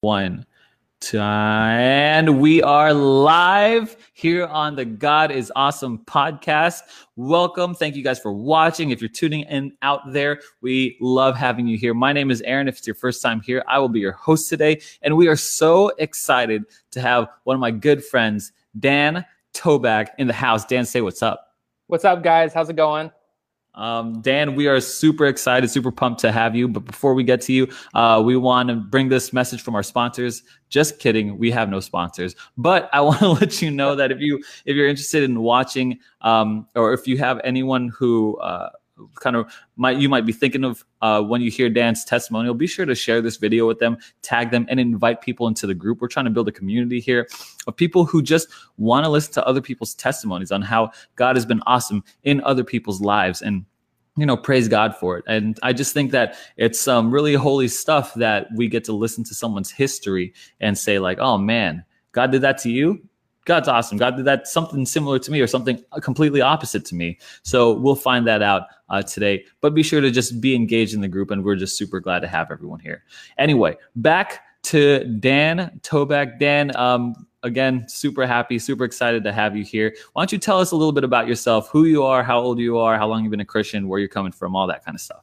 one. And we are live here on the God is Awesome podcast. Welcome. Thank you guys for watching. If you're tuning in out there, we love having you here. My name is Aaron. If it's your first time here, I will be your host today. And we are so excited to have one of my good friends, Dan Toback, in the house. Dan, say what's up. What's up, guys? How's it going? Um, Dan, we are super excited, super pumped to have you. But before we get to you, uh, we want to bring this message from our sponsors. Just kidding, we have no sponsors. But I want to let you know that if you if you're interested in watching, um, or if you have anyone who uh, kind of might you might be thinking of uh, when you hear Dan's testimonial, be sure to share this video with them, tag them, and invite people into the group. We're trying to build a community here of people who just want to listen to other people's testimonies on how God has been awesome in other people's lives and you know praise god for it and i just think that it's some um, really holy stuff that we get to listen to someone's history and say like oh man god did that to you god's awesome god did that something similar to me or something completely opposite to me so we'll find that out uh, today but be sure to just be engaged in the group and we're just super glad to have everyone here anyway back to dan toback dan um, again, super happy, super excited to have you here. Why don't you tell us a little bit about yourself, who you are, how old you are, how long you've been a Christian, where you're coming from, all that kind of stuff.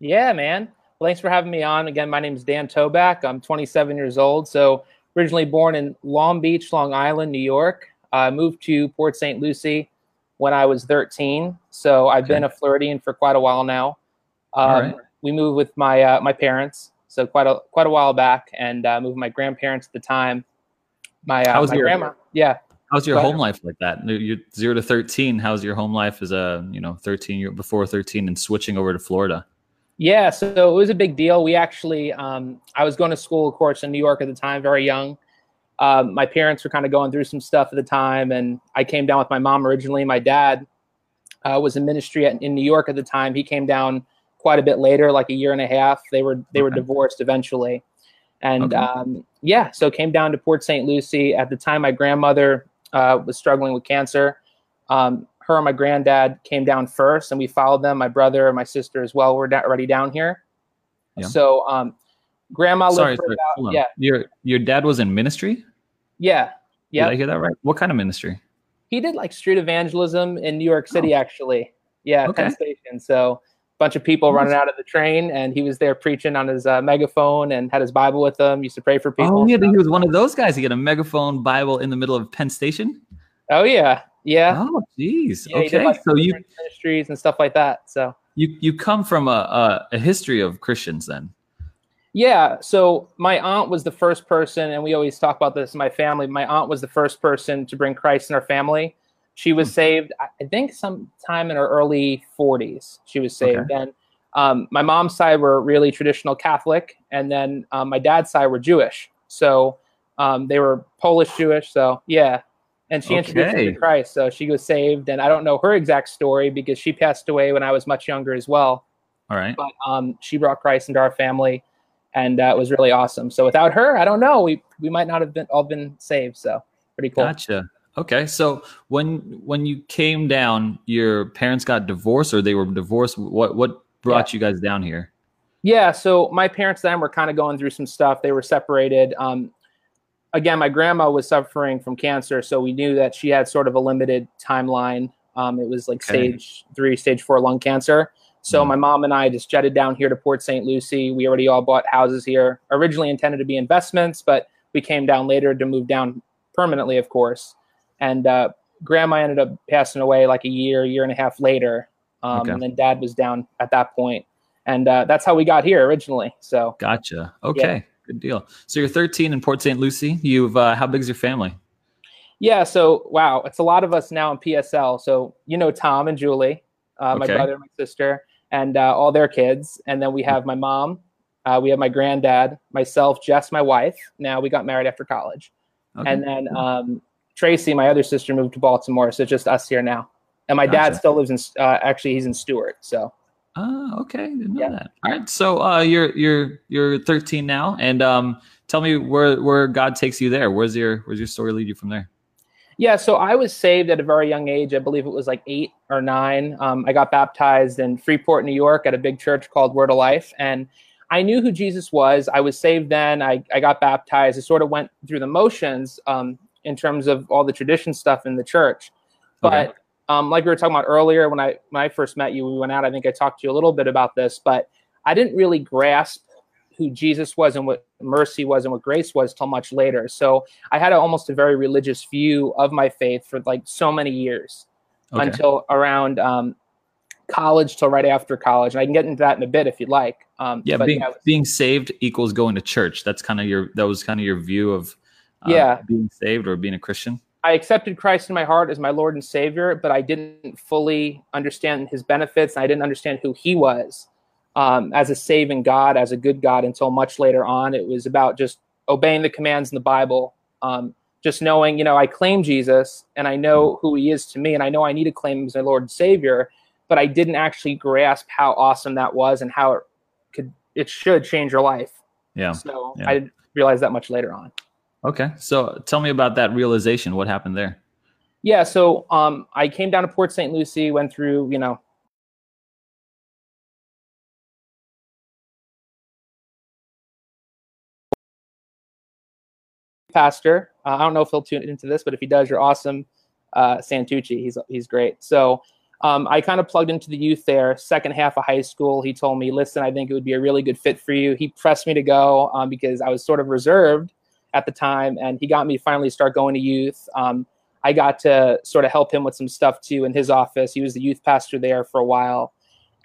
Yeah, man. Well, thanks for having me on. Again, my name is Dan Toback. I'm 27 years old. So originally born in Long Beach, Long Island, New York. I moved to Port St. Lucie when I was 13. So I've okay. been a Floridian for quite a while now. Um, We moved with my uh, my parents, so quite a quite a while back, and uh, moved with my grandparents at the time my, uh, my your, grandma. Yeah. How's your home life like that? You're zero to 13. How's your home life as a, you know, 13 year before 13 and switching over to Florida? Yeah. So it was a big deal. We actually, um, I was going to school, of course, in New York at the time, very young. Um, my parents were kind of going through some stuff at the time, and I came down with my mom originally. My dad uh, was in ministry at, in New York at the time. He came down quite a bit later, like a year and a half. They were they okay. were divorced eventually. And okay. um, yeah, so came down to Port St. Lucie. At the time, my grandmother uh, was struggling with cancer. Um, her and my granddad came down first, and we followed them. My brother and my sister as well were da- already down here. Yeah. So um, grandma sorry, sorry about, yeah. Your your dad was in ministry. Yeah, yeah. Did I hear that right? What kind of ministry? He did like street evangelism in New York City, oh. actually. Yeah, okay. Penn Station. So bunch of people running out of the train, and he was there preaching on his uh, megaphone and had his Bible with him. Used to pray for people. Oh, yeah, he was one of those guys. He had a megaphone Bible in the middle of Penn Station. Oh yeah, yeah. Oh, jeez. Yeah, okay, like so you ministries and stuff like that. So you you come from a, a, a history of Christians then. Yeah. So my aunt was the first person, and we always talk about this in my family. My aunt was the first person to bring Christ in our family. She was hmm. saved, I think, sometime in her early 40s. She was saved. Okay. And um, my mom's side were really traditional Catholic, and then um, my dad's side were Jewish. So um, they were Polish Jewish. So yeah, and she okay. introduced me to Christ. So she was saved, and I don't know her exact story because she passed away when I was much younger as well. All right. But um, she brought Christ into our family, and uh, it was really awesome. So without her, I don't know, we we might not have been all been saved. So pretty cool. Gotcha. Okay, so when when you came down, your parents got divorced, or they were divorced. What what brought yeah. you guys down here? Yeah, so my parents then were kind of going through some stuff. They were separated. Um, again, my grandma was suffering from cancer, so we knew that she had sort of a limited timeline. Um, it was like okay. stage three, stage four lung cancer. So mm. my mom and I just jetted down here to Port St. Lucie. We already all bought houses here. Originally intended to be investments, but we came down later to move down permanently, of course and uh, grandma ended up passing away like a year, year and a half later, um, okay. and then dad was down at that point. point, and uh, that's how we got here originally. So gotcha. Okay, yeah. Good deal. So you're 13 in Port St. Lucie. You've uh, how big is your family? Yeah, so wow, it's a lot of us now in PSL. So you know Tom and Julie, uh, my okay. brother and my sister, and uh, all their kids, and then we have my mom. Uh, we have my granddad, myself, Jess, my wife. Now we got married after college, okay. and then um, Tracy, my other sister, moved to Baltimore, so it's just us here now. And my gotcha. dad still lives in. Uh, actually, he's in Stuart. So. Oh, okay. Didn't know yeah. that. All right. So uh, you're you're you're 13 now, and um, tell me where where God takes you there. Where's your where's your story lead you from there? Yeah, so I was saved at a very young age. I believe it was like eight or nine. Um, I got baptized in Freeport, New York, at a big church called Word of Life, and I knew who Jesus was. I was saved then. I, I got baptized. I sort of went through the motions um, in terms of all the tradition stuff in the church. But okay. Um, like we were talking about earlier, when I when I first met you, we went out. I think I talked to you a little bit about this, but I didn't really grasp who Jesus was and what mercy was and what grace was till much later. So I had a, almost a very religious view of my faith for like so many years okay. until around um, college till right after college. And I can get into that in a bit if you'd like. Um, yeah, being, yeah, being saved equals going to church. That's kind of your that was kind of your view of uh, yeah being saved or being a Christian. I accepted Christ in my heart as my Lord and Savior, but I didn't fully understand His benefits. I didn't understand who He was um, as a saving God, as a good God, until much later on. It was about just obeying the commands in the Bible. Um, just knowing, you know, I claim Jesus and I know who He is to me, and I know I need to claim Him as my Lord and Savior but I didn't actually grasp how awesome that was and how it could it should change your life. Yeah. So yeah. I didn't realize that much later on. Okay. So tell me about that realization. What happened there? Yeah. So um, I came down to Port St. Lucie, went through, you know, pastor. Uh, I don't know if he'll tune into this, but if he does, you're awesome. Uh, Santucci, he's he's great. So um, I kind of plugged into the youth there. Second half of high school, he told me, "Listen, I think it would be a really good fit for you." He pressed me to go um, because I was sort of reserved at the time, and he got me finally start going to youth. Um, I got to sort of help him with some stuff too in his office. He was the youth pastor there for a while,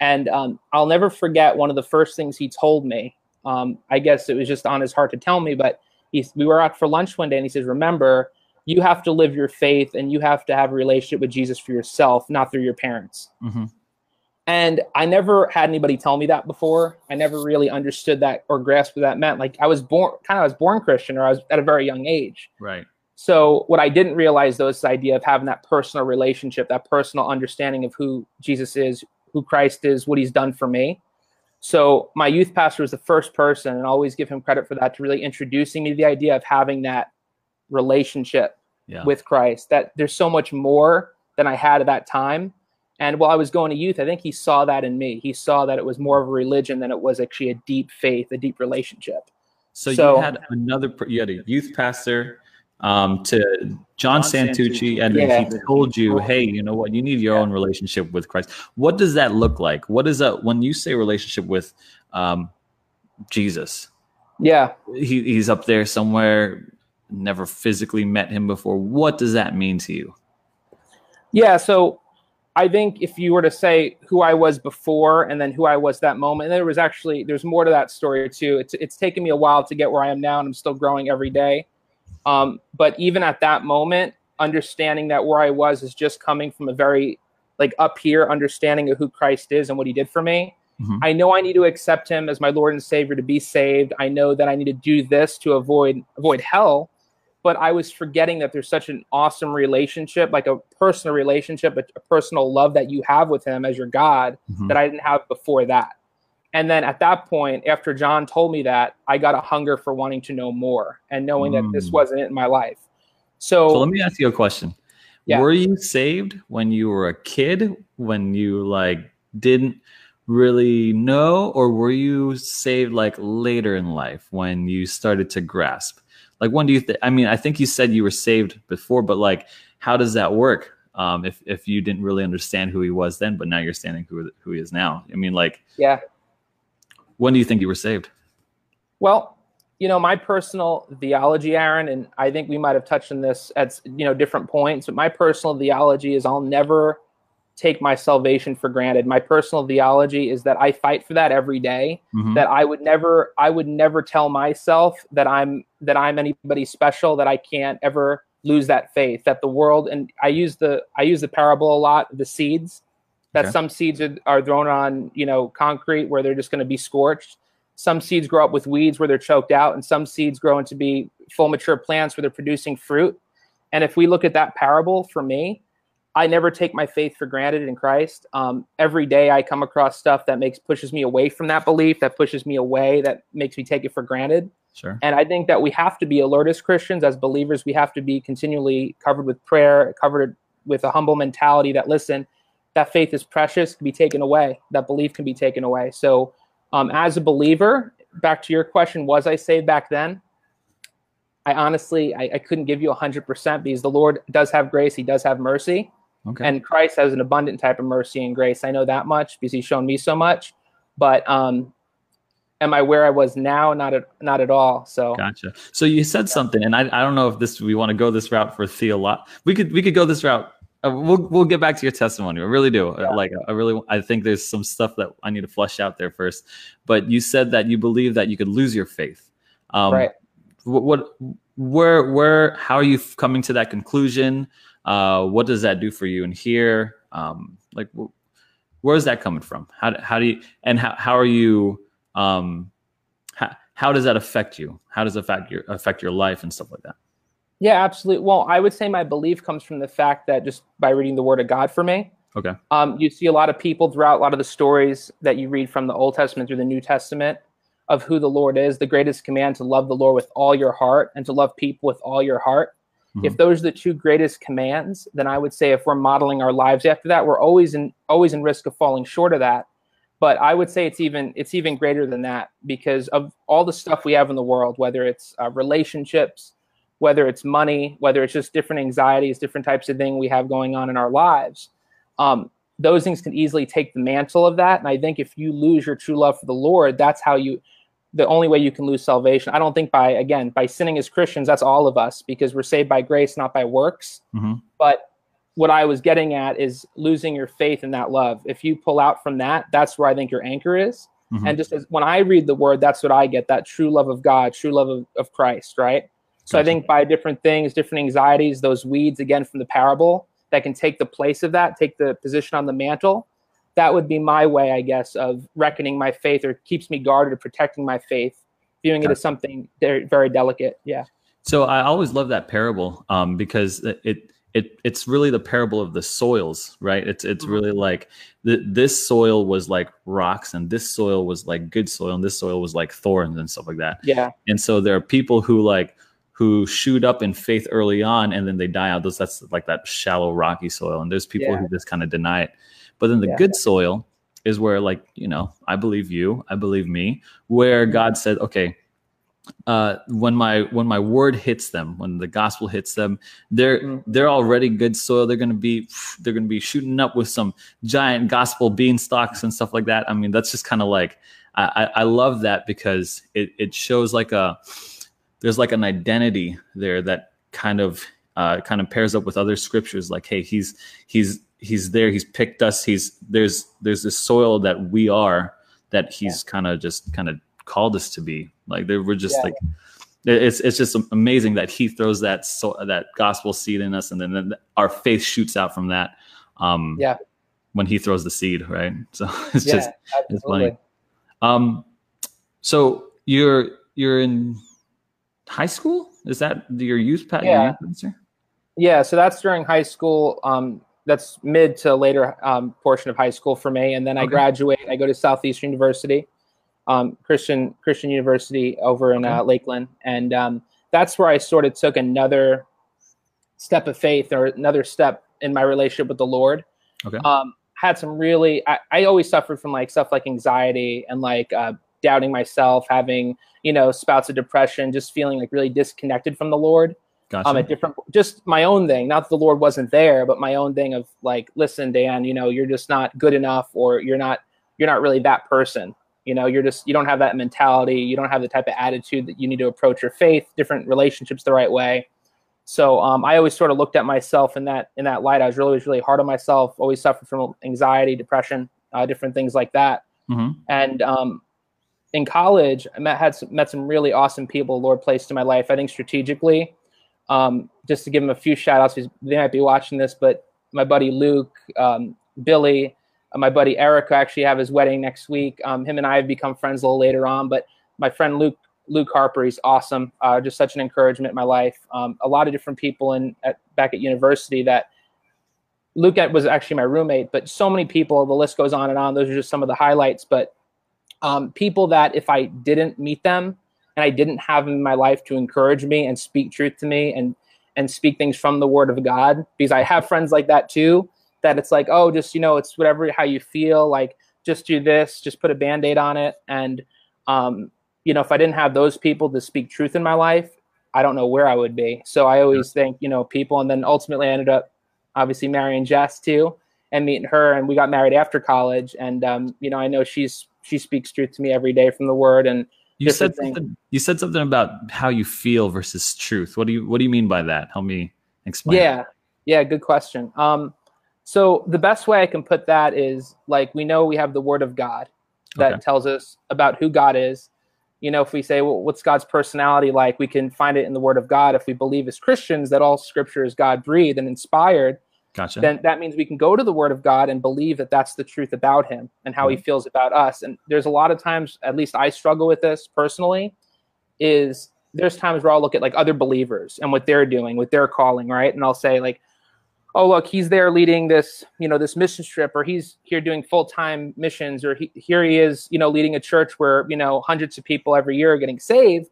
and um, I'll never forget one of the first things he told me. Um, I guess it was just on his heart to tell me, but he, we were out for lunch one day, and he says, "Remember." you have to live your faith and you have to have a relationship with Jesus for yourself, not through your parents. Mm-hmm. And I never had anybody tell me that before. I never really understood that or grasped what that meant. Like I was born, kind of, I was born Christian, or I was at a very young age. Right. So what I didn't realize though is this idea of having that personal relationship, that personal understanding of who Jesus is, who Christ is, what He's done for me. So my youth pastor was the first person, and I always give him credit for that, to really introducing me to the idea of having that relationship yeah. with Christ. That there's so much more than I had at that time. And while I was going to youth, I think he saw that in me. He saw that it was more of a religion than it was actually a deep faith, a deep relationship. So, so you had another, you had a youth pastor um, to John, John Santucci, Santucci, and yeah. he told you, hey, you know what, you need your yeah. own relationship with Christ. What does that look like? What is that when you say relationship with um, Jesus? Yeah, he, he's up there somewhere never physically met him before. What does that mean to you? Yeah, so I think if you were to say who I was before and then who I was that moment, and there was actually there's more to that story too. It's it's taken me a while to get where I am now, and I'm still growing every day. Um, but even at that moment, understanding that where I was is just coming from a very like up here understanding of who Christ is and what He did for me. Mm-hmm. I know I need to accept Him as my Lord and Savior to be saved. I know that I need to do this to avoid avoid hell but I was forgetting that there's such an awesome relationship, like a personal relationship, a, a personal love that you have with him as your God mm-hmm. that I didn't have before that. And then at that point, after John told me that, I got a hunger for wanting to know more and knowing mm. that this mm. wasn't it in my life. So, so let me ask you a question. Yeah. Were you saved when you were a kid, when you like didn't really know, or were you saved like later in life when you started to grasp? Like when do you think i mean i think you said you were saved before but like how does that work? Um, if if you didn't really understand who he was then but now you're standing who who he is now. I mean like yeah. when do you think you were saved? Well you know my personal theology aaron and i think we might have touched on this at you know different points but my personal theology is i'll never take my salvation for granted. My personal theology is that I fight for that every day, mm-hmm. That I would never, I would never tell myself that I'm that I'm anybody special. That I can't ever lose that faith. That the world and I use the I use the parable a lot. The seeds that okay. some seeds are, are thrown on you know concrete where they're just going to be scorched. Some seeds grow up with weeds where they're choked out, and some seeds grow into be full mature plants where they're producing fruit. And if we look at that parable for me, I never take my faith for granted in Christ. Um, every day I come across stuff that makes pushes me away from that belief, that pushes me away, that makes me take it for granted. Sure. And I think that we have to be alert as Christians, as believers. We have to be continually covered with prayer, covered with a humble mentality. That listen, that faith is precious, can be taken away. That belief can be taken away. So, um, as a believer, back to your question, was I saved back then? I honestly, I, I couldn't give you 100% because the Lord does have grace. He does have mercy. Okay. And Christ has an abundant type of mercy and grace. I know that much because he's shown me so much. But um, am I where I was now? Not at not at all. So gotcha. So you said something, and I, I don't know if this we want to go this route for Theo. Lot we could we could go this route. Uh, we'll we'll get back to your testimony. I really do. Yeah. Like I really I think there's some stuff that I need to flush out there first. But you said that you believe that you could lose your faith. Um, right. What, what where where how are you coming to that conclusion? Uh, what does that do for you in here? Um, like where is that coming from? How how do you and how how are you? Um, how, how does that affect you? How does it affect your affect your life and stuff like that? Yeah, absolutely. Well, I would say my belief comes from the fact that just by reading the Word of God for me. Okay. Um, you see a lot of people throughout a lot of the stories that you read from the Old Testament through the New Testament of who the Lord is. The greatest command to love the Lord with all your heart and to love people with all your heart. Mm-hmm. If those are the two greatest commands, then I would say if we're modeling our lives after that, we're always in always in risk of falling short of that. But I would say it's even it's even greater than that because of all the stuff we have in the world, whether it's uh, relationships, whether it's money, whether it's just different anxieties, different types of thing we have going on in our lives. Um, those things can easily take the mantle of that. And I think if you lose your true love for the Lord, that's how you the only way you can lose salvation. I don't think by again by sinning as Christians. That's all of us because we're saved by grace, not by works. Mm-hmm. But what I was getting at is losing your faith in that love. If you pull out from that, that's where I think your anchor is. Mm-hmm. And just as when I read the word, that's what I get that true love of God, true love of, of Christ, right? So gotcha. I think by different things, different anxieties, those weeds again from the parable that can take the place of that, take the position on the mantle, that would be my way, I guess, of reckoning my faith or keeps me guarded or protecting my faith, viewing it as something very, very delicate. Yeah. So I always love that parable um, because it it it's really the parable of the soils, right? It's it's mm-hmm. really like the, this soil was like rocks, and this soil was like good soil, and this soil was like thorns and stuff like that. Yeah. And so there are people who like who shoot up in faith early on, and then they die out. Those that's like that shallow rocky soil, and there's people yeah. who just kind of deny it. But then the yeah. good soil is where, like, you know, I believe you, I believe me, where God said, okay, uh, when my when my word hits them, when the gospel hits them, they're mm-hmm. they're already good soil. They're gonna be they're gonna be shooting up with some giant gospel beanstalks and stuff like that. I mean, that's just kind of like I, I love that because it it shows like a there's like an identity there that kind of uh, kind of pairs up with other scriptures. Like, hey, he's he's he's there he's picked us he's there's there's this soil that we are that he's yeah. kind of just kind of called us to be like they were just yeah. like it's it's just amazing that he throws that so that gospel seed in us and then, then our faith shoots out from that um yeah when he throws the seed right so it's yeah, just absolutely. it's funny um so you're you're in high school is that your youth pat yeah. yeah so that's during high school um that's mid to later um, portion of high school for me. And then okay. I graduate. I go to Southeastern University, um, Christian Christian University over in okay. uh, Lakeland, and um, that's where I sort of took another step of faith or another step in my relationship with the Lord. Okay. Um, had some really. I, I, always suffered from like stuff like anxiety and like uh, doubting myself, having you know spouts of depression, just feeling like really disconnected from the Lord. Gotcha. Um, a different, just my own thing. Not that the Lord wasn't there, but my own thing of like, listen, Dan, you know, you're just not good enough, or you're not, you're not really that person. You know, you're just, you don't have that mentality. You don't have the type of attitude that you need to approach your faith, different relationships the right way. So um, I always sort of looked at myself in that in that light. I was really, really hard on myself. Always suffered from anxiety, depression, uh, different things like that. Mm-hmm. And um, in college, I met had some, met some really awesome people. Lord placed in my life. I think strategically, um, just to give them a few shout outs, they might be watching this, but my buddy Luke, um, Billy, uh, my buddy Eric, actually have his wedding next week. Um, him and I have become friends a little later on, but my friend Luke, Luke Harper, he's awesome. Uh, just such an encouragement in my life. Um, a lot of different people in at, back at university that Luke was actually my roommate, but so many people. The list goes on and on. Those are just some of the highlights. But um, people that if I didn't meet them, and I didn't have him in my life to encourage me and speak truth to me and and speak things from the word of God because I have friends like that too that it's like oh just you know it's whatever how you feel like just do this just put a band-aid on it and um you know, if I didn't have those people to speak truth in my life, I don't know where I would be. So I always yeah. think, you know, people, and then ultimately I ended up obviously marrying Jess too, and meeting her, and we got married after college. And um, you know, I know she's she speaks truth to me every day from the Word, and you said something, you said something about how you feel versus truth. What do you what do you mean by that? Help me explain. Yeah, yeah, good question. Um, so the best way I can put that is like we know we have the Word of God that okay. tells us about who God is. You know, if we say, well, what's God's personality like? We can find it in the Word of God. If we believe as Christians that all Scripture is God breathed and inspired, gotcha. then that means we can go to the Word of God and believe that that's the truth about Him and how mm-hmm. He feels about us. And there's a lot of times, at least I struggle with this personally, is there's times where I'll look at like other believers and what they're doing, what they're calling, right? And I'll say like, oh look he's there leading this you know this mission trip or he's here doing full-time missions or he, here he is you know leading a church where you know hundreds of people every year are getting saved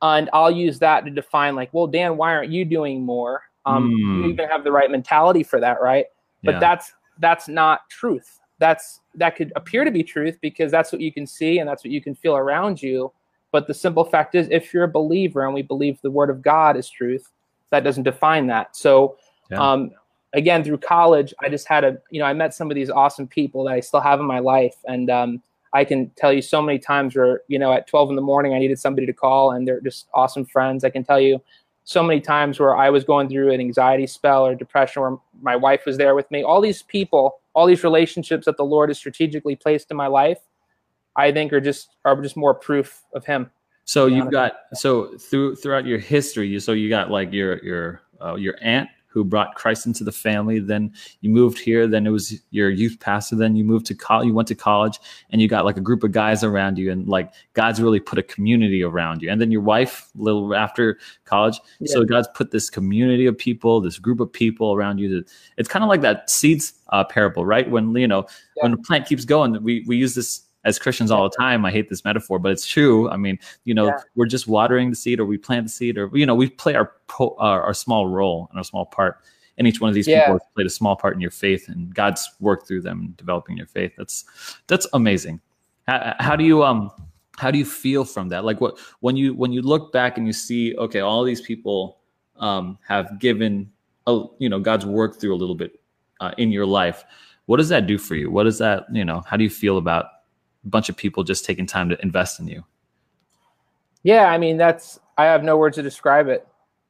and i'll use that to define like well dan why aren't you doing more um, mm. you hmm. even have the right mentality for that right but yeah. that's that's not truth that's that could appear to be truth because that's what you can see and that's what you can feel around you but the simple fact is if you're a believer and we believe the word of god is truth that doesn't define that so yeah. um, again through college i just had a you know i met some of these awesome people that i still have in my life and um, i can tell you so many times where you know at 12 in the morning i needed somebody to call and they're just awesome friends i can tell you so many times where i was going through an anxiety spell or depression where my wife was there with me. All these people all these relationships that the lord has strategically placed in my life i think are just are just more proof of him so you've got so through throughout your history you so you got like your your uh, your aunt who brought Christ into the family. Then you moved here. Then it was your youth pastor. Then you moved to college. You went to college, and you got like a group of guys around you, and like God's really put a community around you. And then your wife, a little after college, yeah. so God's put this community of people, this group of people around you. That it's kind of like that seeds uh, parable, right? When you know yeah. when the plant keeps going, we we use this as Christians all the time. I hate this metaphor, but it's true. I mean, you know, yeah. we're just watering the seed, or we plant the seed, or you know, we play our pro, our, our small role and our small part. And each one of these yeah. people has played a small part in your faith, and God's worked through them developing your faith. That's that's amazing. How, how do you um how do you feel from that? Like what when you when you look back and you see, okay, all these people um, have given a, you know God's work through a little bit uh, in your life. What does that do for you? What does that you know? How do you feel about bunch of people just taking time to invest in you. Yeah, I mean that's I have no words to describe it.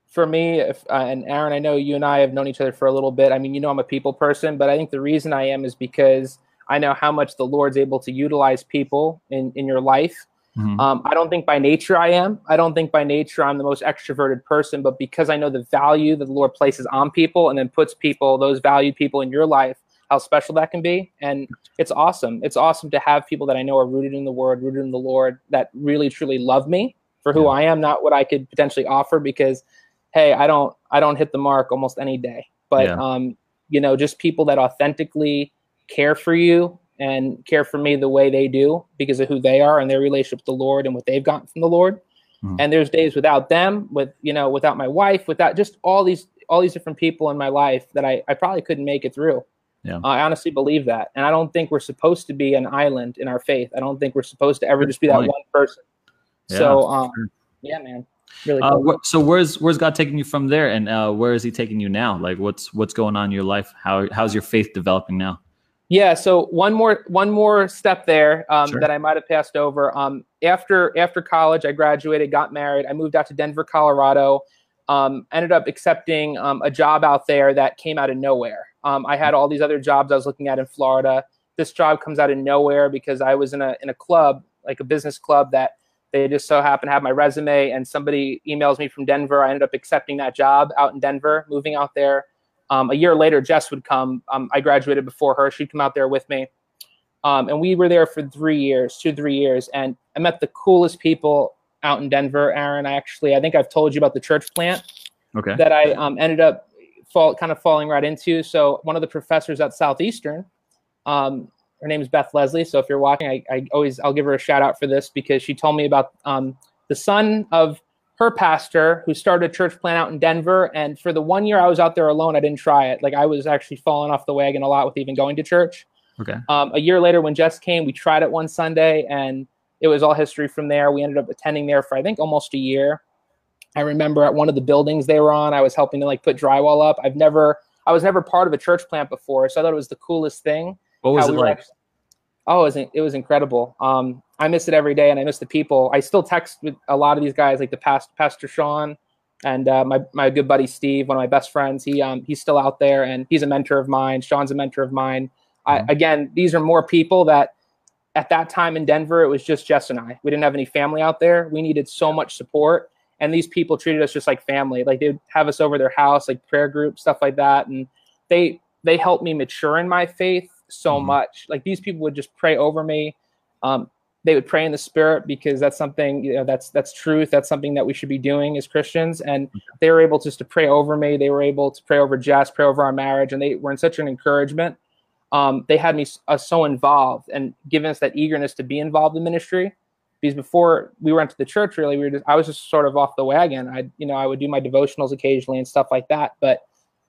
For me, if, uh, and Aaron, I know you and I have known each other for a little bit. I mean, you know, I'm a people person, but I think the reason I am is because I know how much the Lord's able to utilize people in in your life. Mm-hmm. Um, I don't think by nature I am. I don't think by nature I'm the most extroverted person, but because I know the value that the Lord places on people and then puts people, those valued people in your life, how special that can be. And it's awesome. It's awesome to have people that I know are rooted in the word, rooted in the Lord, that really truly love me for who yeah. I am, not what I could potentially offer because hey, I don't I don't hit the mark almost any day. But yeah. um, you know, just people that authentically care for you and care for me the way they do because of who they are and their relationship with the Lord and what they've gotten from the Lord. Mm. And there's days without them, with you know, without my wife, without just all these all these different people in my life that I, I probably couldn't make it through. Yeah. I honestly believe that. And I don't think we're supposed to be an island in our faith. I don't think we're supposed to ever just be that one person. Yeah, so, um, sure. yeah, man. Really uh, cool. uh, wh- so where's where's God taking you from there, and uh, where is He taking you now? Like, what's what's going on in your life? How how's your faith developing now? Yeah, so one more one more step there um, sure. that I might have passed over. Um, after after college, I graduated, got married. I moved out to Denver, Colorado. Um, ended up accepting um, a job out there that came out of nowhere. Um, I had all these other jobs I was looking at in Florida. This job comes out of nowhere because I was in a in a club, like a business club, that they just so happen to have my resume. And somebody emails me from Denver. I ended up accepting that job out in Denver, moving out there. Um, a year later, Jess would come. Um, I graduated before her. She'd come out there with me. Um, and we were there for three years, two, three years. And I met the coolest people out in Denver, Aaron. I actually, I think I've told you about the church plant okay. that I um, ended up fall kind of falling right into. So one of the professors at Southeastern, um, her name is Beth Leslie. So if you're watching, I, I, always I'll give her a shout out for this because she told me about um, the son of her pastor who started a church plant out in Denver. And for the one year I was out there alone, I didn't try it. Like I was actually falling off the wagon a lot with even going to church. Okay. Um, a year later, when Jess came, we tried it one Sunday, and it was all history from there. We ended up attending there for I think almost a year. I remember at one of the buildings they were on, I was helping to like put drywall up. I've never, I was never part of a church plant before, so I thought it was the coolest thing. What was it we like? actually- oh, it was, it was incredible. Um, I miss it every day, and I miss the people. I still text with a lot of these guys, like the past Pastor Sean and uh, my my good buddy Steve, one of my best friends. He um he's still out there, and he's a mentor of mine. Sean's a mentor of mine. I, Mhm. again, these are more people that at that time in Denver, it was just Jess and I. We didn't have any family out there. We needed so much support, and these people treated us just like family. Like they'd have us over their house, like prayer group stuff like that, and they they helped me mature in my faith so Mhm. much. Like these people would just pray over me. Um, they would pray in the spirit because that's something you know that's that's truth. That's something that we should be doing as Christians. And they were able just to pray over me. They were able to pray over Jess, pray over our marriage, and they were in such an encouragement. Um, they had me uh, so involved and given us that eagerness to be involved in ministry. Because before we went to the church, really, we were just I was just sort of off the wagon. I you know I would do my devotionals occasionally and stuff like that, but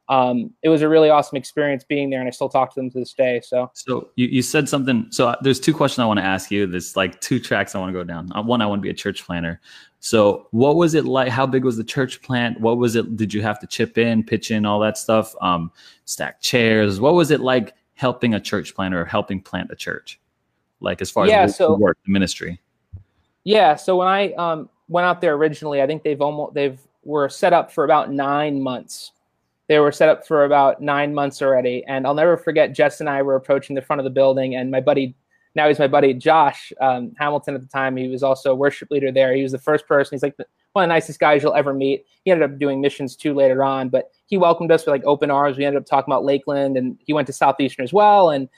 um, it was a really awesome experience being there, and I still talk to them to this day. So So you, you said something. So uh, there's two questions I want to ask you. There's like two tracks I want to go down. Uh, One, I want to be a church planner. So what was it like? How big was the church plant? What was it? Did you have to chip in, pitch in, all that stuff? Um, stack chairs. What was it like helping a church planner or helping plant a church? Like as far Yeah, as the so- work, the ministry. Yeah, so when I um, went out there originally, I think they've almost they've were set up for about nine months. They were set up for about nine months already, and I'll never forget. Jess and I were approaching the front of the building, and my buddy, now he's my buddy Josh um, Hamilton at the time. He was also a worship leader there. He was the first person. He's like one of the nicest guys you'll ever meet. He ended up doing missions too later on, but he welcomed us with like open arms. We ended up talking about Lakeland, and he went to Southeastern as well, and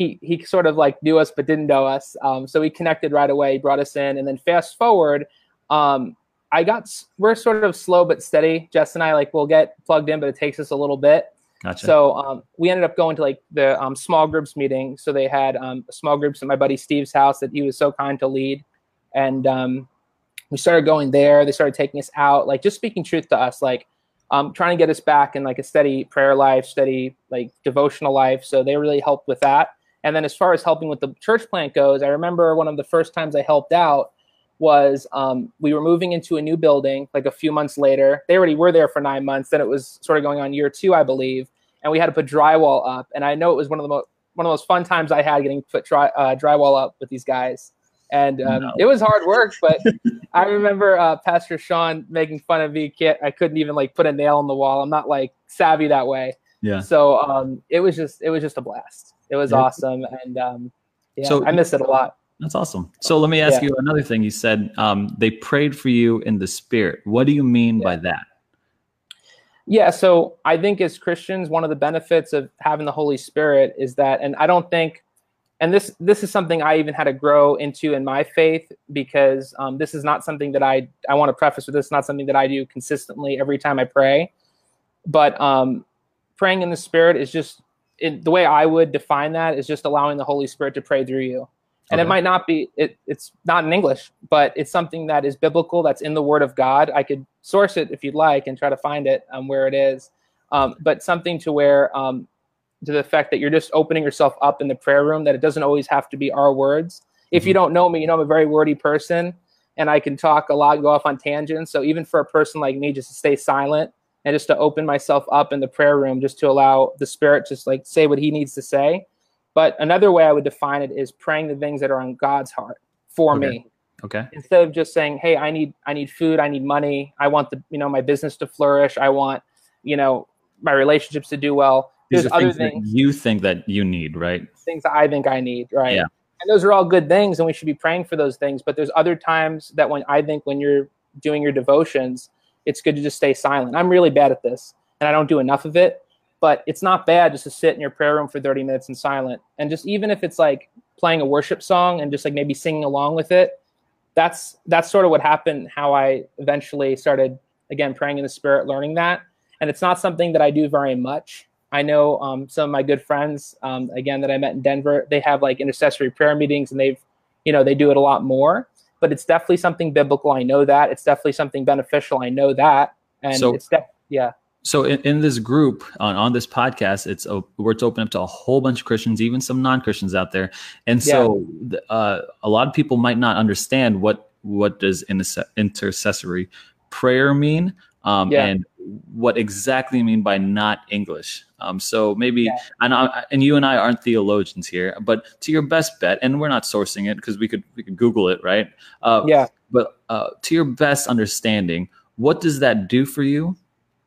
he he sort of like knew us but didn't know us. Um, so we connected right away. He brought us in, and then fast forward, um, I got we're sort of slow but steady. Jess and I like we'll get plugged in, but it takes us a little bit. Gotcha. So um, we ended up going to like the um, small groups meeting. So they had um, small groups at my buddy Steve's house that he was so kind to lead, and um, we started going there. They started taking us out, like just speaking truth to us, like um, trying to get us back in like a steady prayer life, steady like devotional life. So they really helped with that. And then as far as helping with the church plant goes, I remember one of the first times I helped out was um, we were moving into a new building like a few months later. They already were there for nine months. Then it was sort of going on year two, I believe, and we had to put drywall up. And I know it was one of the most one of those fun times I had getting put dry, uh, drywall up with these guys. And um, No. it was hard work, but I remember uh, Pastor Sean making fun of me. Kit, I couldn't even like put a nail in the wall. I'm not like savvy that way. yeah. So um, it was just it was just a blast. It was Yeah. awesome, and um, yeah, So- I miss it a lot. That's awesome. So let me ask Yeah. you another thing. You said um, they prayed for you in the spirit. What do you mean by that? Yeah, so I think as Christians, one of the benefits of having the Holy Spirit is that, and I don't think, and this this is something I even had to grow into in my faith because um, this is not something that I I want to preface with this. Not something that I do consistently every time I pray, but um, praying in the Spirit is just it, the way I would define that is just allowing the Holy Spirit to pray through you. And it might not be it, it's not in English, but it's something that is biblical. That's in the Word of God. I could source it if you'd like and try to find it um, where it is. Um, but something to where um, to the effect that you're just opening yourself up in the prayer room. That it doesn't always have to be our words. If you don't know me, you know I'm a very wordy person, and I can talk a lot, go off on tangents. So even for a person like me, just to stay silent and just to open myself up in the prayer room, just to allow the Spirit just like say what He needs to say. But another way I would define it is praying the things that are on God's heart for Okay. me Okay. instead of just saying, "Hey, I need I need food, I need money, I want the you know my business to flourish, I want you know my relationships to do well." These There's are other things, things, that you think that you need, right? things that I think I need, right? Yeah. And those are all good things, and we should be praying for those things. But there's other times that when I think when you're doing your devotions, it's good to just stay silent. I'm really bad at this, and I don't do enough of it. But it's not bad just to sit in your prayer room for 30 minutes in silent, and just even if it's like playing a worship song and just like maybe singing along with it, that's that's sort of what happened. How I eventually started again praying in the spirit, learning that, and it's not something that I do very much. I know um, some of my good friends, um, again, that I met in Denver, they have like intercessory prayer meetings and they've, you know, they do it a lot more, but it's definitely something biblical. I know that. It's definitely something beneficial. I know that. And So- it's, def- yeah. so in, in this group on, on this podcast, it's a, we're to open up to a whole bunch of Christians, even some non-Christians out there. And so yeah. uh, a lot of people might not understand what what does intercessory prayer mean um, yeah. and what exactly you mean by not English. Um, so maybe, yeah. and, I, and you and I aren't theologians here, but to your best bet, and we're not sourcing it because we could we could Google it, right? Uh, yeah. But uh, to your best understanding, what does that do for you?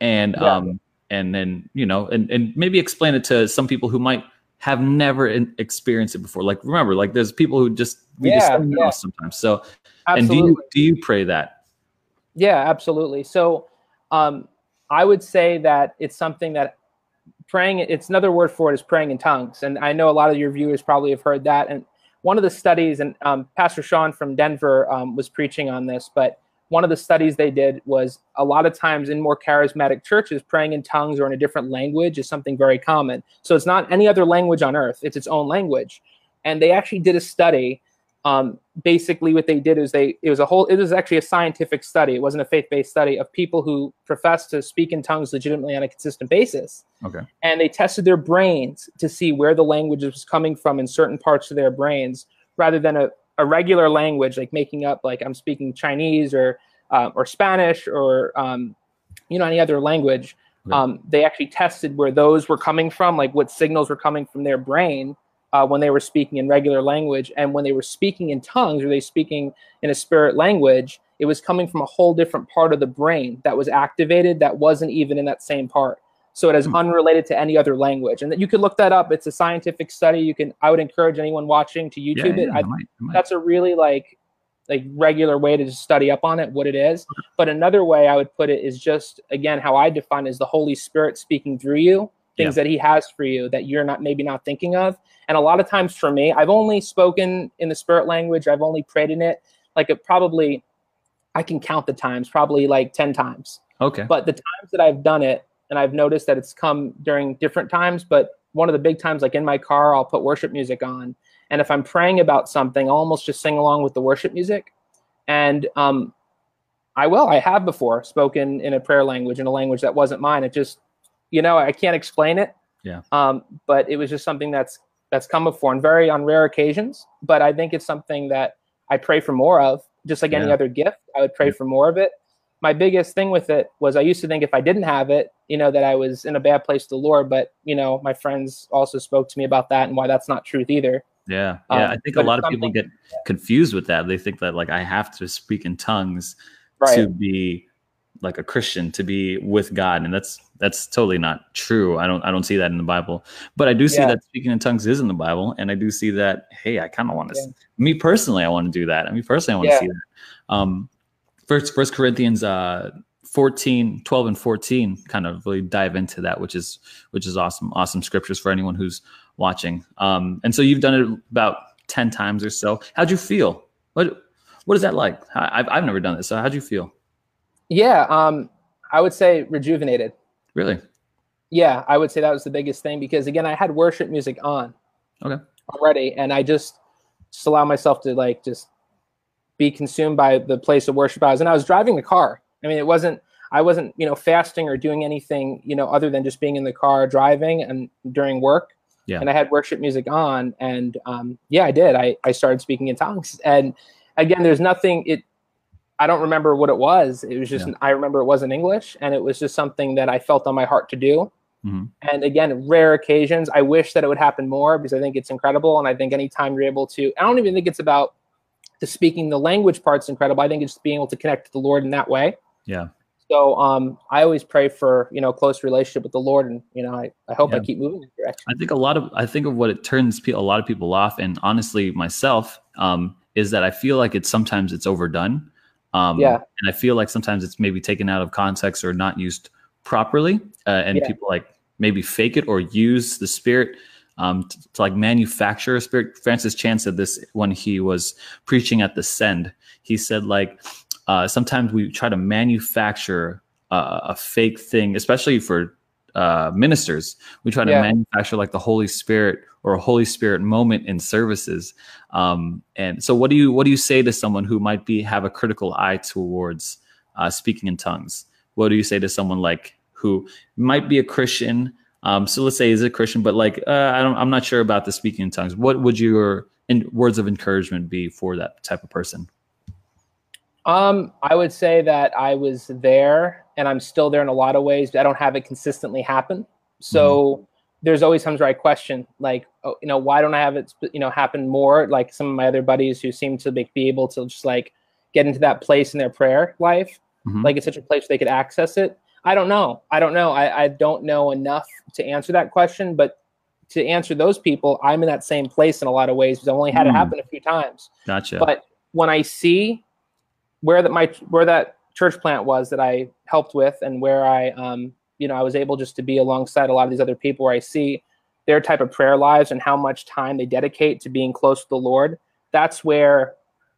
And yeah. um, and then you know, and and maybe explain it to some people who might have never in, experienced it before. Like remember, like there's people who just we just sometimes. So, absolutely. and do you do you pray that? Yeah, absolutely. So, um, I would say that it's something that praying. It's another word for it is praying in tongues, and I know a lot of your viewers probably have heard that. And one of the studies, and um, Pastor Sean from Denver um, was preaching on this, but one of the studies they did was a lot of times in more charismatic churches, praying in tongues or in a different language is something very common. So it's not any other language on earth, it's its own language. And they actually did a study. Um, basically, what they did is they, it was a whole, it was actually a scientific study. It wasn't a faith based study of people who profess to speak in tongues legitimately on a consistent basis. Okay. And they tested their brains to see where the language was coming from in certain parts of their brains rather than a, a regular language, like making up like I'm speaking Chinese or uh, or Spanish or um, you know any other language. Um, they actually tested where those were coming from, like what signals were coming from their brain uh, when they were speaking in regular language, and when they were speaking in tongues or they speaking in a spirit language, it was coming from a whole different part of the brain that was activated that wasn't even in that same part. So it is hmm. unrelated to any other language, and you could look that up. It's a scientific study. You can. I would encourage anyone watching to YouTube yeah, yeah, it. I, I might, I might. That's a really like like regular way to just study up on it, what it is. But another way I would put it is just again how I define is the Holy Spirit speaking through you, things yeah. that He has for you that you're not maybe not thinking of. And a lot of times for me, I've only spoken in the spirit language. I've only prayed in it. Like it probably, I can count the times, probably like ten times. Okay. But the times that I've done it, and I've noticed that it's come during different times. But one of the big times, like in my car, I'll put worship music on, and if I'm praying about something, I'll almost just sing along with the worship music. And um, I will, I have before spoken in a prayer language, in a language that wasn't mine. It just, you know, I can't explain it. Yeah. Um, but it was just something that's that's come before and very on rare occasions. But I think it's something that I pray for more of, just like yeah. any other gift. I would pray yeah. for more of it. My biggest thing with it was I used to think if I didn't have it, you know, that I was in a bad place to the Lord. But you know, my friends also spoke to me about that and why that's not truth either. Yeah, yeah. Um, I think a lot of people get confused with that. They think that like I have to speak in tongues right. to be like a Christian, to be with God, and that's that's totally not true. I don't I don't see that in the Bible, but I do see yeah. that speaking in tongues is in the Bible, and I do see that. Hey, I kind of want to. Yeah. Me personally, I want to do that. I mean, personally, I want to yeah. see that. Um, first, First Corinthians. Uh, 14 12 and 14 kind of really dive into that which is which is awesome awesome scriptures for anyone who's watching. Um, and so you've done it about 10 times or so. How'd you feel? What, what is that like? I've, I've never done this. So how'd you feel? Yeah. Um, I would say rejuvenated. Really? Yeah. I would say that was the biggest thing because again, I had worship music on okay. already. And I just, just allow myself to like, just be consumed by the place of worship I was. And I was driving the car. I mean, it wasn't, I wasn't, you know, fasting or doing anything, you know, other than just being in the car driving and during work yeah. and I had worship music on, and um, yeah, I did. I I started speaking in tongues, and again, there's nothing. It I don't remember what it was. It was just yeah. I remember it wasn't English, and it was just something that I felt on my heart to do. Mm-hmm. And again, rare occasions. I wish that it would happen more because I think it's incredible, and I think anytime you're able to, I don't even think it's about the speaking the language part's incredible. I think it's being able to connect to the Lord in that way. Yeah. So um, I always pray for you know close relationship with the Lord, and you know I, I hope yeah. I keep moving in direction. I think a lot of I think of what it turns a lot of people off, and honestly myself, um, is that I feel like it's sometimes it's overdone. Um, yeah. And I feel like sometimes it's maybe taken out of context or not used properly, uh, and yeah. people like maybe fake it or use the spirit um, to, to, like manufacture a spirit. Francis Chan said this when he was preaching at the Send. He said like uh, sometimes we try to manufacture uh, a fake thing, especially for uh, ministers. We try to yeah. manufacture like the Holy Spirit or a Holy Spirit moment in services. Um, and so, what do you what do you say to someone who might be have a critical eye towards uh, speaking in tongues? What do you say to someone like who might be a Christian. Um, so let's say is a Christian, but like uh, I don't, I'm not sure about the speaking in tongues. What would your in, words of encouragement be for that type of person? Um, I would say that I was there and I'm still there in a lot of ways, but I don't have it consistently happen. So mm-hmm. There's always times where I question, like, oh, you know, why don't I have it, you know, happen more? Like some of my other buddies who seem to be able to just like get into that place in their prayer life, mm-hmm. like it's such a place they could access it. I don't know. I don't know. I, I don't know enough to answer that question, but to answer those people, I'm in that same place in a lot of ways because I've only had mm. it happen a few times. Gotcha. But when I see where that my where that church plant was that I helped with, and where I um you know I was able just to be alongside a lot of these other people, where I see their type of prayer lives and how much time they dedicate to being close to the Lord. That's where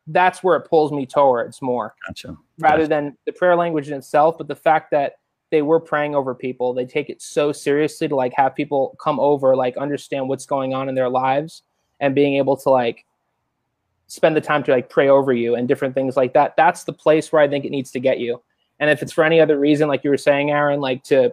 that's where it pulls me towards more. Gotcha. Rather gotcha. than the prayer language in itself, but the fact that they were praying over people. They take it so seriously to like have people come over, like understand what's going on in their lives and being able to like spend the time to like pray over you and different things like that. That's the place where I think it needs to get you. And if it's for any other reason, like you were saying, Aaron, like to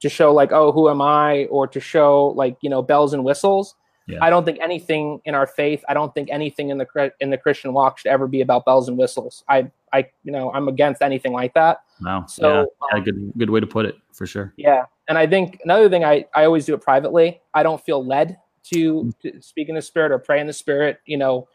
to show like, oh, who am I, or to show like, you know, bells and whistles, yeah. I don't think anything in our faith, I don't think anything in the in the Christian walk should ever be about bells and whistles. I I you know I'm against anything like that. Wow. So yeah, yeah um, good good way to put it for sure. Yeah, and I think another thing I I always do it privately. I don't feel led to, to speak in the spirit or pray in the spirit. You know,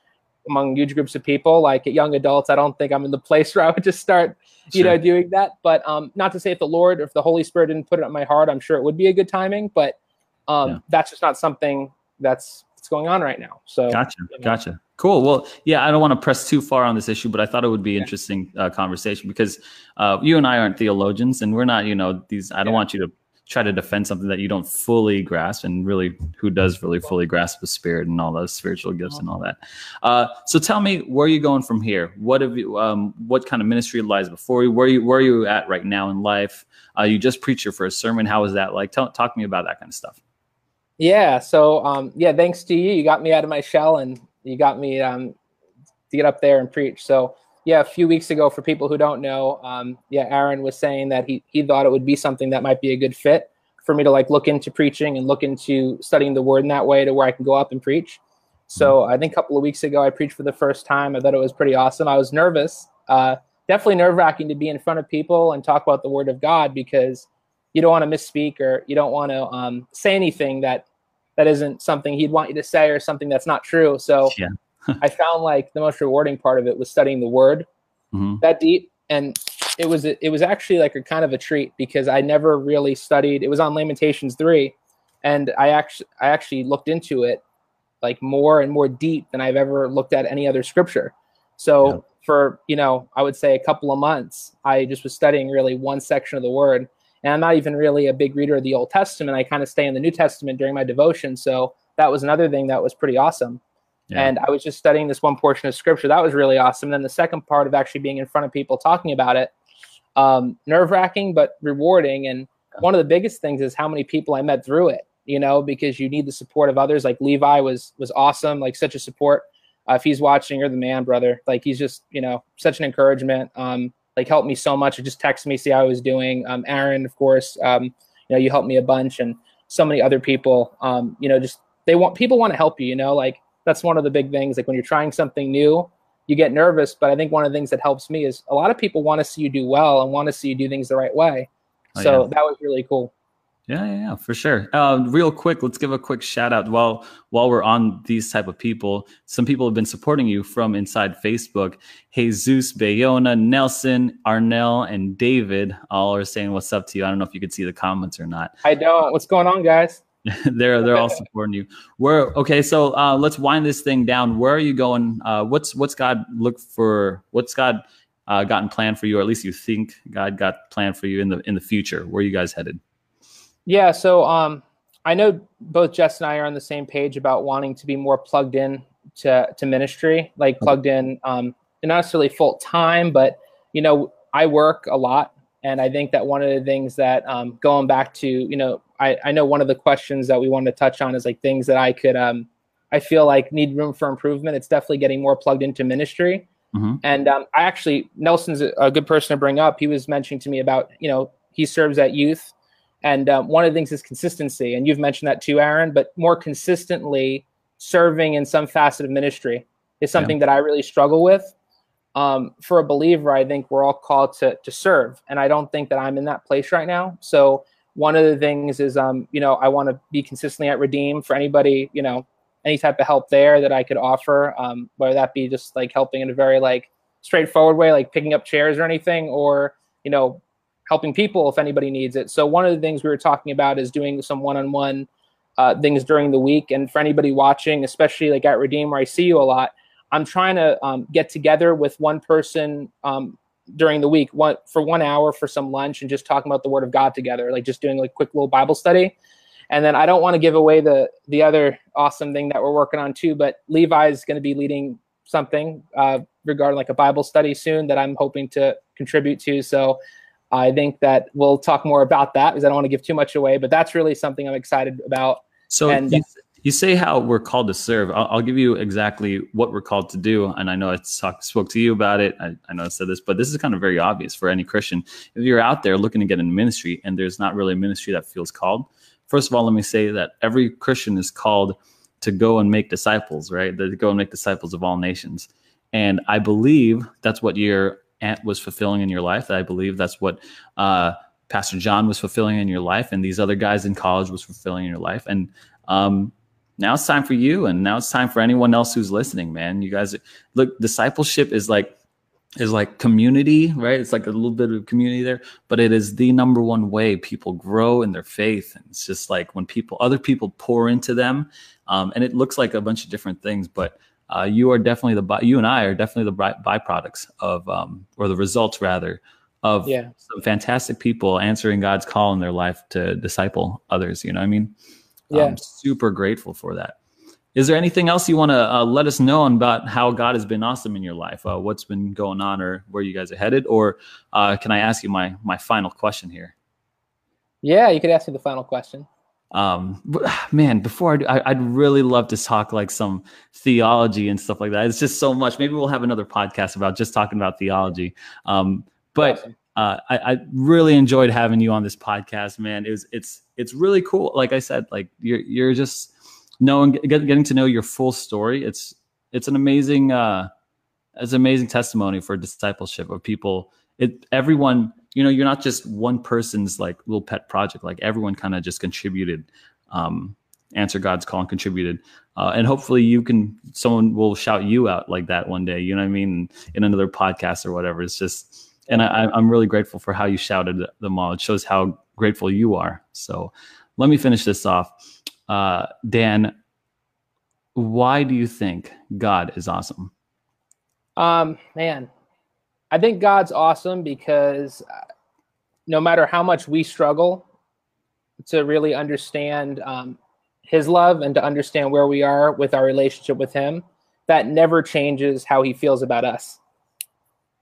among huge groups of people like young adults i don't think i'm in the place where i would just start you sure. know doing that but um not to say if the lord or if the holy spirit didn't put it on my heart i'm sure it would be a good timing but um yeah. that's just not something that's what's going on right now. So gotcha, you know. gotcha. Cool. Well, yeah, I don't want to press too far on this issue, but I thought it would be yeah. interesting uh, conversation because uh, you and I aren't theologians, and we're not, you know, these. I don't yeah. want you to try to defend something that you don't fully grasp, and really, who does really fully grasp the spirit and all those spiritual gifts and all that. Uh, so, tell me, where are you going from here? What have you? Um, what kind of ministry lies before you? Where you? Where are you at right now in life? Uh, you just preached your first sermon. How was that like? Tell, talk to me about that kind of stuff. Yeah. So um, yeah, thanks to you, you got me out of my shell and you got me um, to get up there and preach. So yeah, a few weeks ago, for people who don't know, um, yeah, Aaron was saying that he he thought it would be something that might be a good fit for me to like look into preaching and look into studying the word in that way to where I can go up and preach. So mm-hmm. I think a couple of weeks ago I preached for the first time. I thought it was pretty awesome. I was nervous, uh, definitely nerve wracking to be in front of people and talk about the word of God because you don't want to misspeak or you don't want to um, say anything that that isn't something he'd want you to say or something that's not true. So yeah. I found like the most rewarding part of it was studying the word mm-hmm. that deep, and it was it was actually like a kind of a treat because I never really studied. It was on Lamentations three, and I actually I actually looked into it like more and more deep than I've ever looked at any other scripture. So yeah. for you know I would say a couple of months I just was studying really one section of the word and I'm not even really a big reader of the Old Testament. I kind of stay in the New Testament during my devotion. So that was another thing that was pretty awesome. Yeah. And I was just studying this one portion of scripture. That was really awesome. And then the second part of actually being in front of people talking about it, um, nerve wracking, but rewarding. And one of the biggest things is how many people I met through it, you know, because you need the support of others. Like Levi was, was awesome, like such a support. Uh, if he's watching, you're the man, brother. Like he's just, you know, such an encouragement. Um, like helped me so much. just text me, see how I was doing. Um, Aaron, of course, um, you know, you helped me a bunch, and so many other people. Um, you know, just they want people want to help you. You know, like that's one of the big things. Like when you're trying something new, you get nervous, but I think one of the things that helps me is a lot of people want to see you do well and want to see you do things the right way. Oh, so yeah. that was really cool. Yeah, yeah, yeah, for sure. Uh, real quick, let's give a quick shout out while while we're on these type of people. Some people have been supporting you from inside Facebook. Jesus, Bayona, Nelson, Arnell, and David all are saying what's up to you. I don't know if you could see the comments or not. I don't. What's going on, guys? they're they're all supporting you. Where okay, so uh, let's wind this thing down. Where are you going? Uh, what's what's God look for? What's God uh, gotten planned for you, or at least you think God got planned for you in the in the future? Where are you guys headed? Yeah, so um, I know both Jess and I are on the same page about wanting to be more plugged in to to ministry, like plugged in, um, not necessarily full time, but you know, I work a lot, and I think that one of the things that um, going back to, you know, I I know one of the questions that we wanted to touch on is like things that I could, um, I feel like need room for improvement. It's definitely getting more plugged into ministry. Mm-hmm. And um, I actually, Nelson's a, good person to bring up. He was mentioning to me about, you know, he serves at youth And um, one of the things is consistency. And you've mentioned that too, Aaron, but more consistently serving in some facet of ministry is something yeah. that I really struggle with. Um, for a believer, I think we're all called to, to serve. And I don't think that I'm in that place right now. So one of the things is, um, you know, I want to be consistently at Redeem for anybody, you know, any type of help there that I could offer, um, whether that be just like helping in a very like straightforward way, like picking up chairs or anything, or, you know, helping people if anybody needs it. So one of the things we were talking about is doing some one-on-one uh, things during the week. And for anybody watching, especially like at Redeem where I see you a lot, I'm trying to um, get together with one person um, during the week, one for one hour for some lunch and just talking about the Word of God together, like just doing like quick little Bible study. And then I don't want to give away the the other awesome thing that we're working on too, but Levi is going to be leading something uh, regarding like a Bible study soon that I'm hoping to contribute to. So I think that we'll talk more about that because I don't want to give too much away, but that's really something I'm excited about. So and, you, you say how we're called to serve. I'll, I'll, give you exactly what we're called to do. And I know I talk, spoke to you about it. I, I know I said this, but this is kind of very obvious for any Christian. If you're out there looking to get in ministry and there's not really a ministry that feels called, first of all, let me say that every Christian is called to go and make disciples, right? To go and make disciples of all nations. And I believe that's what you're aunt was fulfilling in your life. I believe that's what uh, Pastor John was fulfilling in your life, and these other guys in college was fulfilling in your life. And um, now it's time for you, and now it's time for anyone else who's listening. Man, you guys look. Discipleship is like is like community, right? It's like a little bit of community there, but it is the number one way people grow in their faith. And it's just like when people, other people pour into them, um, and it looks like a bunch of different things, but uh, you are definitely the you and I are definitely the by, byproducts of um, or the results rather of yeah. some fantastic people answering God's call in their life to disciple others. You know, what I mean, yeah. I'm super grateful for that. Is there anything else you want to uh, let us know about how God has been awesome in your life? Uh, what's been going on, or where you guys are headed? Or uh, can I ask you my my final question here? Yeah, you could ask me the final question um man before I, do, I would really love to talk like some theology and stuff like that it's just so much maybe we'll have another podcast about just talking about theology um but awesome. uh, I, I really enjoyed having you on this podcast man it was it's it's really cool. Like i said like you're you're just knowing getting to know your full story. It's it's an amazing uh it's an amazing testimony for discipleship of people. It everyone you know you're not just one person's like little pet project. Like everyone kind of just contributed um answer god's call and contributed. Uh, and hopefully you can someone will shout you out like that one day you know what i mean? In another podcast or whatever. It's just and I, i'm really grateful for how you shouted them all it shows how grateful you are so let me finish this off uh, dan why do you think god is awesome um man I think God's awesome because uh, no matter how much we struggle to really understand um, His love and to understand where we are with our relationship with Him, that never changes how He feels about us.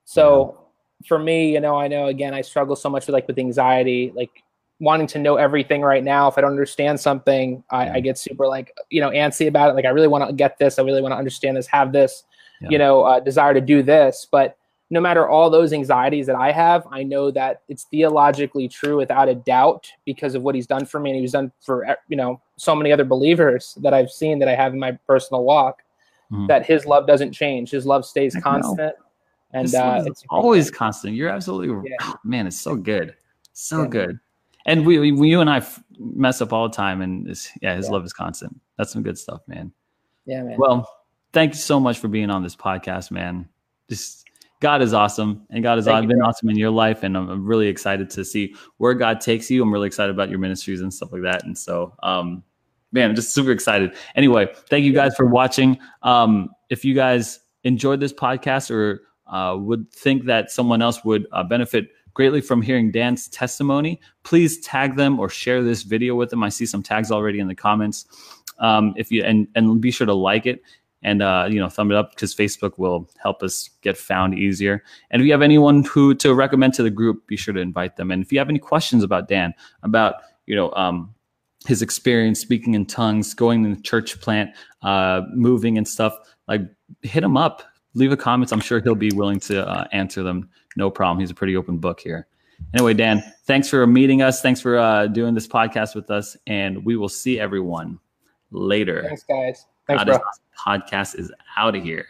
So. For me, you know, I know again, I struggle so much with like with anxiety, like wanting to know everything right now. If I don't understand something, I, I get super like you know antsy about it. Like I really want to get this. I really want to understand this. Have this, yeah. you know, uh, desire to do this, but no matter all those anxieties that I have, I know that it's theologically true without a doubt because of what he's done for me and he's done for you know so many other believers that I've seen that I have in my personal walk. Mm. That his love doesn't change, his love stays constant, and uh, it's always constant. You're absolutely yeah. oh, man. It's so good, so yeah. good. And we, we, you and I mess up all the time, and yeah, his yeah. love is constant. That's some good stuff, man. Yeah, man. Well, thank you so much for being on this podcast, man. Just God is awesome, and God has been awesome in your life, and I'm really excited to see where God takes you. I'm really excited about your ministries and stuff like that, and so, um, man, I'm just super excited. Anyway, thank you guys for watching. Um, if you guys enjoyed this podcast or uh, would think that someone else would uh, benefit greatly from hearing Dan's testimony, please tag them or share this video with them. I see some tags already in the comments. Um, if you and and be sure to like it and uh, you know thumb it up because Facebook will help us get found easier. And if you have anyone who to recommend to the group, be sure to invite them. And if you have any questions about Dan, about you know um, his experience speaking in tongues, going in the church plant, uh, moving and stuff, like hit him up, leave a comment. I'm sure he'll be willing to uh, answer them. No problem. He's a pretty open book here. Anyway, Dan, thanks for meeting us. Thanks for uh, doing this podcast with us, and we will see everyone later. Thanks, guys. Thanks, bro. Podcast is out of here.